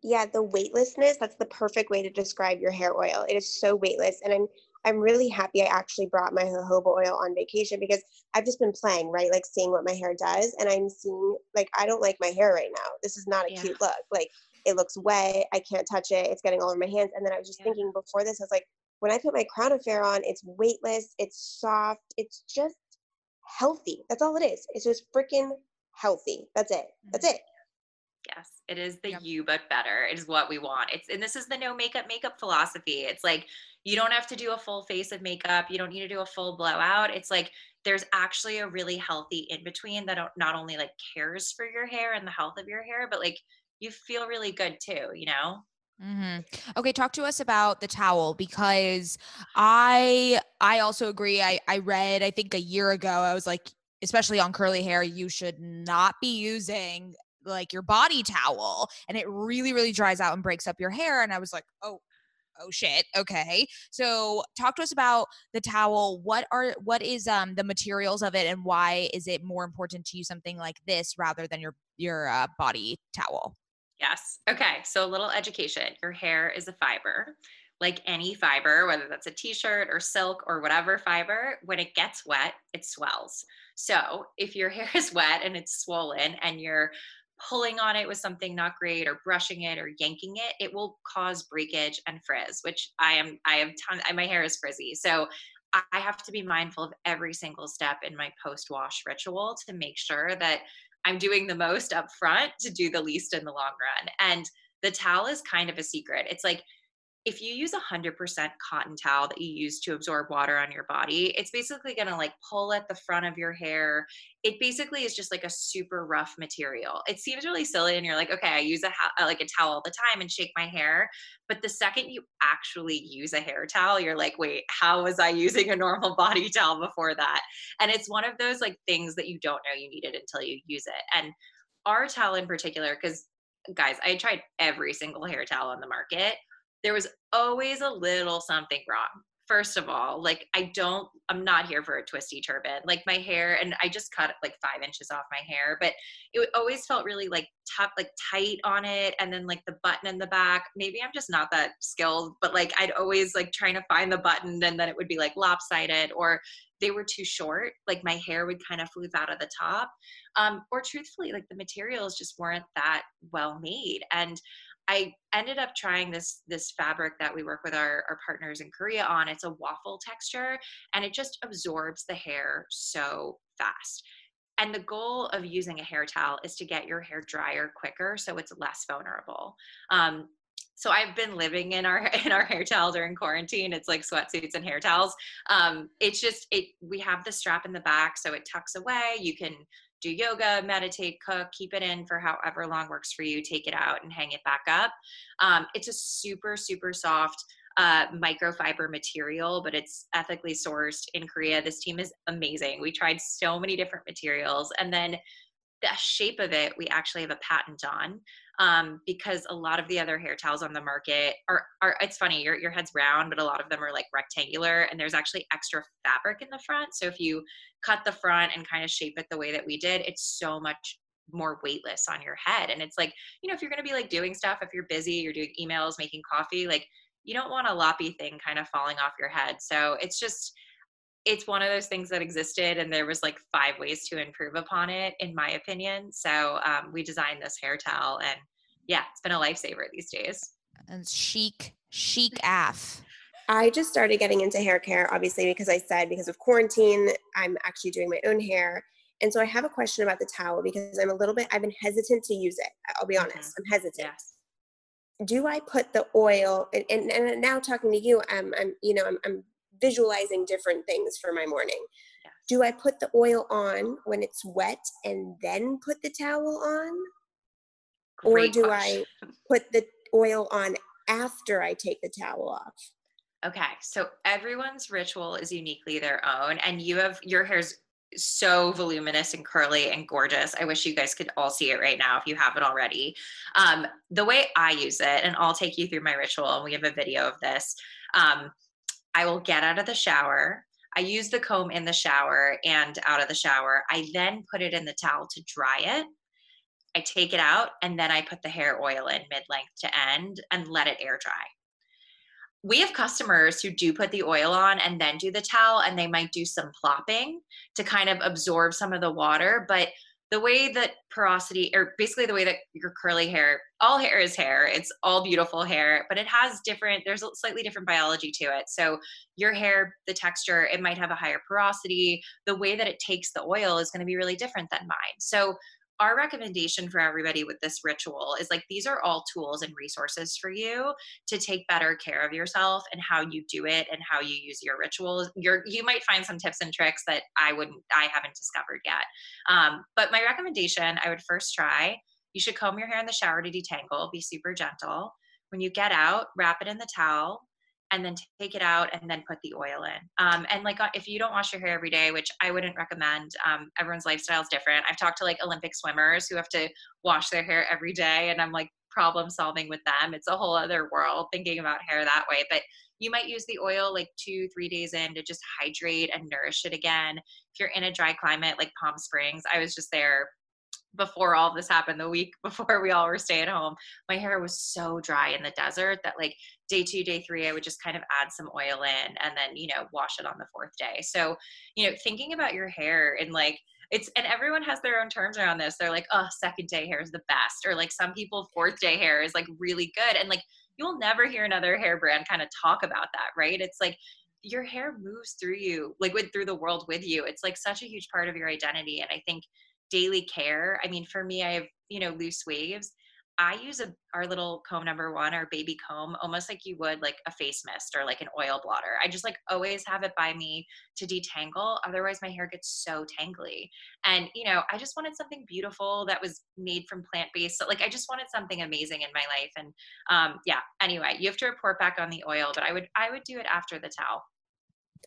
S5: Yeah, the weightlessness, that's the perfect way to describe your hair oil. It is so weightless. And I'm I'm really happy I actually brought my jojoba oil on vacation because I've just been playing, right? Like seeing what my hair does. And I'm seeing like I don't like my hair right now. This is not a yeah. cute look. Like it looks wet. I can't touch it. It's getting all over my hands. And then I was just yeah. thinking before this, I was like, when I put my crown affair on, it's weightless, it's soft, it's just healthy. That's all it is. It's just freaking healthy. That's it. That's mm-hmm. it.
S4: Yes, it is the yep. you but better. It is what we want. It's and this is the no makeup makeup philosophy. It's like you don't have to do a full face of makeup. You don't need to do a full blowout. It's like there's actually a really healthy in between that not only like cares for your hair and the health of your hair, but like you feel really good too, you know?
S2: Mm-hmm. Okay, talk to us about the towel because I I also agree. I I read I think a year ago I was like, especially on curly hair, you should not be using like your body towel, and it really really dries out and breaks up your hair. And I was like, oh oh shit okay so talk to us about the towel what are what is um the materials of it and why is it more important to use something like this rather than your your uh, body towel
S4: Yes. Okay. So a little education. Your hair is a fiber. Like any fiber, whether that's a t shirt or silk or whatever fiber, when it gets wet, it swells. So if your hair is wet and it's swollen and you're pulling on it with something not great or brushing it or yanking it, it will cause breakage and frizz, which I am, I have ton, my hair is frizzy. So I have to be mindful of every single step in my post wash ritual to make sure that I'm doing the most up front to do the least in the long run. And the towel is kind of a secret. It's like if you use 100% cotton towel that you use to absorb water on your body, it's basically going to like pull at the front of your hair. It basically is just like a super rough material. It seems really silly and you're like, okay, I use a ha- uh, like a towel all the time and shake my hair, but the second you actually use a hair towel, you're like, wait, how was I using a normal body towel before that? And it's one of those like things that you don't know you need it until you use it. And our towel in particular cuz guys, I tried every single hair towel on the market there was always a little something wrong first of all, like I don't, I'm not here for a twisty turban. Like my hair, and I just cut like five inches off my hair, but it always felt really like tough, like tight on it. And then like the button in the back, maybe I'm just not that skilled, but like I'd always like trying to find the button and then it would be like lopsided or they were too short. Like my hair would kind of floof out of the top. Um, or truthfully, like the materials just weren't that well made. And I ended up trying this this fabric that we work with our, our partners in Korea on. It's a waffle texture and it just absorbs the hair so fast. And the goal of using a hair towel is to get your hair drier quicker so it's less vulnerable. Um, so I've been living in our in our hair towel during quarantine. It's like sweatsuits and hair towels. Um, it's just it. We have the strap in the back, so it tucks away. You can do yoga, meditate, cook, keep it in for however long works for you, take it out and hang it back up. Um, it's a super, super soft uh, microfiber material, but it's ethically sourced in Korea. This team is amazing. We tried so many different materials. And then the shape of it, we actually have a patent on um, because a lot of the other hair towels on the market are, are it's funny, your, your head's round, but a lot of them are like rectangular and there's actually extra fabric in the front. So if you cut the front and kind of shape it the way that we did, it's so much more weightless on your head. And it's like, you know, if you're going to be like doing stuff, if you're busy, you're doing emails, making coffee, like you don't want a loppy thing kind of falling off your head. So it's just, it's one of those things that existed and there was like five ways to improve upon it in my opinion. So um, we designed this hair towel and yeah it's been a lifesaver these days.
S2: And chic chic af.
S5: I just started getting into hair care obviously because i said because of quarantine i'm actually doing my own hair. And so i have a question about the towel because i'm a little bit i've been hesitant to use it i'll be honest mm-hmm. i'm hesitant. Yes. Do I put the oil and, and, and, now talking to you, I'm, I'm you know, I'm, I'm visualizing different things for my morning. Yes. Do I put the oil on when it's wet and then put the towel on? Great or do question. I put the oil on after I take the towel off?
S4: Okay, so everyone's ritual is uniquely their own, and you have your hair's so voluminous and curly and gorgeous. I wish you guys could all see it right now if you haven't already. Um, the way I use it, and I'll take you through my ritual, and we have a video of this. Um, I will get out of the shower. I use the comb in the shower and out of the shower. I then put it in the towel to dry it. I take it out and then I put the hair oil in mid length to end and let it air dry we have customers who do put the oil on and then do the towel and they might do some plopping to kind of absorb some of the water but the way that porosity or basically the way that your curly hair all hair is hair. It's all beautiful hair but it has different there's a slightly different biology to it. So your hair the texture it might have a higher porosity. The way that it takes the oil is going to be really different than mine. So our recommendation for everybody with this ritual is like these are all tools and resources for you to take better care of yourself and how you do it and how you use your rituals. You're you might find some tips and tricks that i wouldn't i haven't discovered yet. Um, but my recommendation i would first try you should comb your hair in the shower to detangle be super gentle. When you get out wrap it in the towel and then take it out and then put the oil in. Um, and like if you don't wash your hair every day, which I wouldn't recommend, um, everyone's lifestyle is different. I've talked to like Olympic swimmers who have to wash their hair every day, and I'm like problem solving with them. It's a whole other world thinking about hair that way. But you might use the oil like two, three days in to just hydrate and nourish it again. If you're in a dry climate like Palm Springs, I was just there before all this happened, the week before we all were staying home, my hair was so dry in the desert that like day two, day three, I would just kind of add some oil in and then, you know, wash it on the fourth day. So, you know, thinking about your hair and like, it's and everyone has their own terms around this. They're like, oh, second day hair is the best, or like some people fourth day hair is like really good, and like you'll never hear another hair brand kind of talk about that, right? It's like your hair moves through you, like with through the world with you. It's like such a huge part of your identity, and I think daily care. I mean, for me, I have, you know, loose waves. I use a, our little comb number one, our baby comb, almost like you would like a face mist or like an oil blotter. I just like always have it by me to detangle. Otherwise, my hair gets so tangly. And, you know, I just wanted something beautiful that was made from plant based. So, like, I just wanted something amazing in my life. And um, yeah, anyway, you have to report back on the oil, but I would, I would do it after the towel.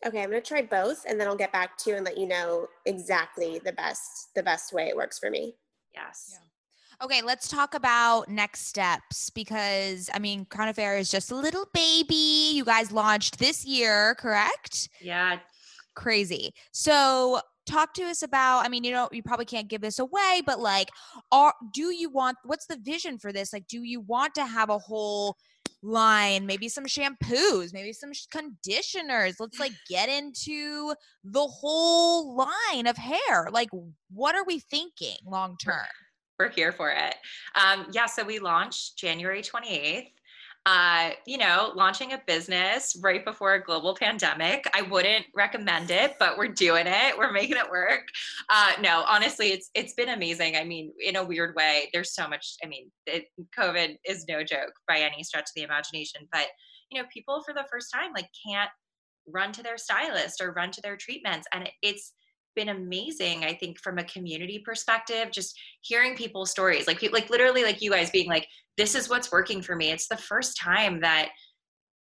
S5: Okay, I'm gonna try both, and then I'll get back to you and let you know exactly the best the best way it works for me.
S4: Yes.
S2: Yeah. Okay, let's talk about next steps because I mean, Crown Affair is just a little baby. You guys launched this year, correct?
S4: Yeah.
S2: Crazy. So, talk to us about i mean you know you probably can't give this away but like are do you want what's the vision for this like do you want to have a whole line, maybe some shampoos, maybe some conditioners. Let's like get into the whole line of hair. Like, what are we thinking long term?
S4: We're here for it. Um, yeah, so we launched January 28th uh, you know, launching a business right before a global pandemic. I wouldn't recommend it, but we're doing it. We're making it work. Uh, no, honestly, it's it's been amazing. I mean, in a weird way, there's so much. I mean, it, COVID is no joke by any stretch of the imagination. But you know, people for the first time like can't run to their stylist or run to their treatments, and it's been amazing i think from a community perspective just hearing people's stories like like literally like you guys being like this is what's working for me it's the first time that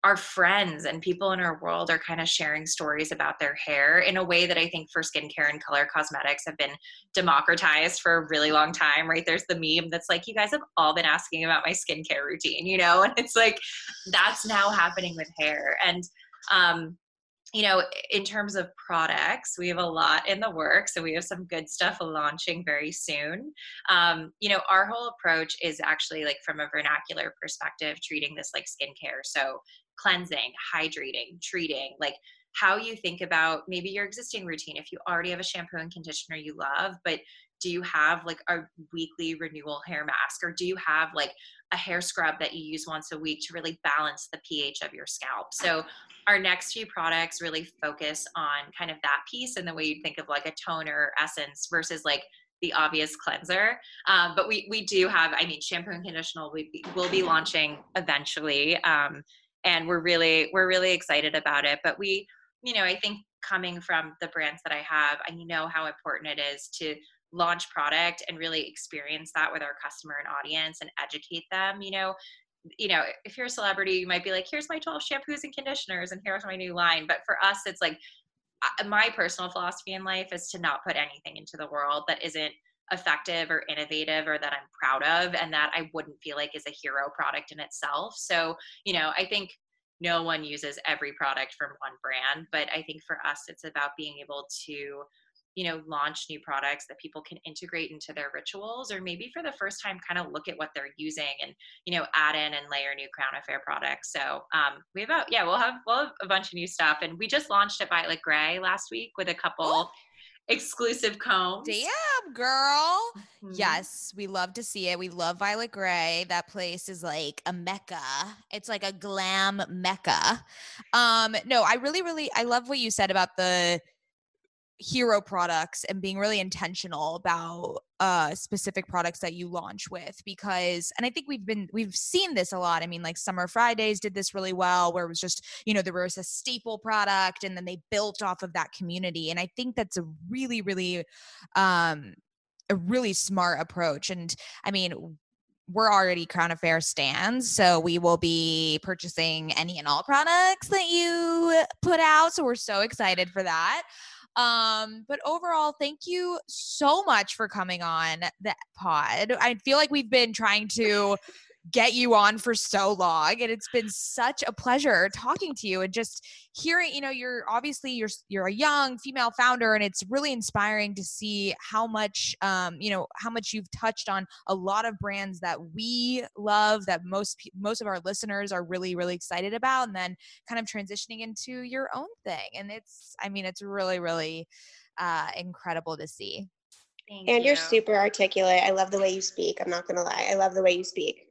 S4: our friends and people in our world are kind of sharing stories about their hair in a way that I think for skincare and color cosmetics have been democratized for a really long time, right? There's the meme that's like, you guys have all been asking about my skincare routine, you know? And it's like, that's now happening with hair. And um, you know, in terms of products, we have a lot in the works, so we have some good stuff launching very soon. Um, you know, our whole approach is actually like from a vernacular perspective, treating this like skincare. So cleansing, hydrating, treating, like how you think about maybe your existing routine. If you already have a shampoo and conditioner you love, but do you have like a weekly renewal hair mask or do you have like a hair scrub that you use once a week to really balance the pH of your scalp? So our next few products really focus on kind of that piece and the way you think of like a toner essence versus like the obvious cleanser. Um, but we we do have, I mean, shampoo and conditioner we will be launching eventually, um, and we're really we're really excited about it. But we, you know, I think coming from the brands that I have, I know how important it is to launch product and really experience that with our customer and audience and educate them you know you know if you're a celebrity you might be like here's my 12 shampoos and conditioners and here's my new line but for us it's like uh, my personal philosophy in life is to not put anything into the world that isn't effective or innovative or that I'm proud of and that I wouldn't feel like is a hero product in itself. So, you know, I think no one uses every product from one brand, but I think for us it's about being able to you know launch new products that people can integrate into their rituals or maybe for the first time kind of look at what they're using and you know add in and layer new crown affair products so um, we have a yeah we'll have we'll have a bunch of new stuff and we just launched at violet grey last week with a couple oh exclusive combs.
S2: Damn, girl. Mm-hmm. Yes, we love to see it. We love Violet Grey. That place is like a mecca. It's like a glam mecca. Um, no, I really, really, I love what you said about the hero products and being really intentional about uh specific products that you launch with because and I think we've been we've seen this a lot. I mean like Summer Fridays did this really well where it was just, you know, there was a staple product and then they built off of that community and I think that's a really really um a really smart approach and I mean we're already Crown Affair stands, so we will be purchasing any and all products that you put out. So we're so excited for that. Um, but overall, thank you so much for coming on the pod. I feel like we've been trying to get you on for so long and it's been such a pleasure talking to you and just hearing you know you're obviously you're you're a young female founder and it's really inspiring to see how much um you know how much you've touched on a lot of brands that we love that most most of our listeners are really really excited about and then kind of transitioning into your own thing and it's i mean it's really really uh incredible to see
S5: Thank and you. are super articulate. I love the way you speak. I'm not gonna lie. I love the way you speak.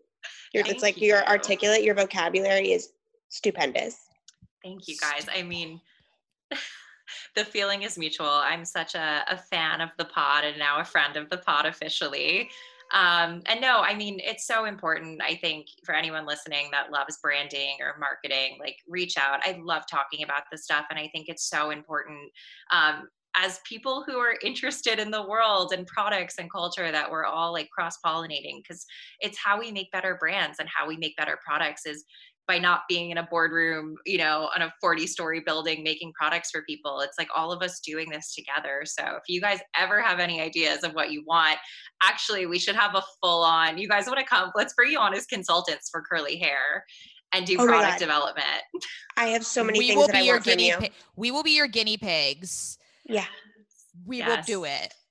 S5: You're, it's like you. you're articulate. Your vocabulary is stupendous.
S4: Thank you, guys. I mean, the feeling is mutual. I'm such a, a, fan of the pod and now a friend of the pod officially. Um, and no, I mean, it's so important, I think, for anyone listening that loves branding or marketing, like reach out. I love talking about this stuff. And I think it's so important um, as people who are interested in the world and products and culture that we're all like cross pollinating because it's how we make better brands and how we make better products is by not being in a boardroom, you know, on a 40 story building making products for people. It's like all of us doing this together. So if you guys ever have any ideas of what you want, actually, we should have a full on, you guys want to come, let's bring you on as consultants for curly hair and do oh product development.
S5: I have so many we things will that be I your
S2: guinea
S5: pi-
S2: We will be your guinea pigs
S5: yeah.
S2: We yes. will do it.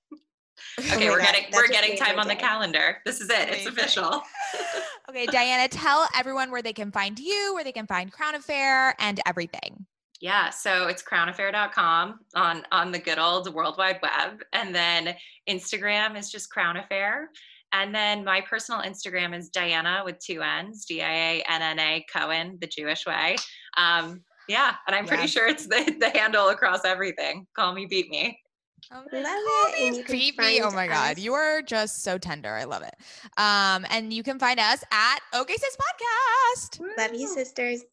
S4: Okay, oh we're God, getting we're getting time on the calendar. This is it. Amazing. It's official.
S2: okay, Dianna, tell everyone where they can find you, where they can find Crown Affair and everything.
S4: Yeah, so it's crownaffair.com on on the good old World Wide Web, and then Instagram is just Crown Affair, and then my personal Instagram is Dianna with two N's, D I A N N A Cohen, the Jewish way. Um, yeah, and I'm pretty sure it's the, the handle across everything. Call me, beat me.
S5: Oh, love it.
S2: Beat me. Oh my God. You are just so tender. I love it. Um, and you can find us at OK Sis Podcast.
S5: Love you, sisters.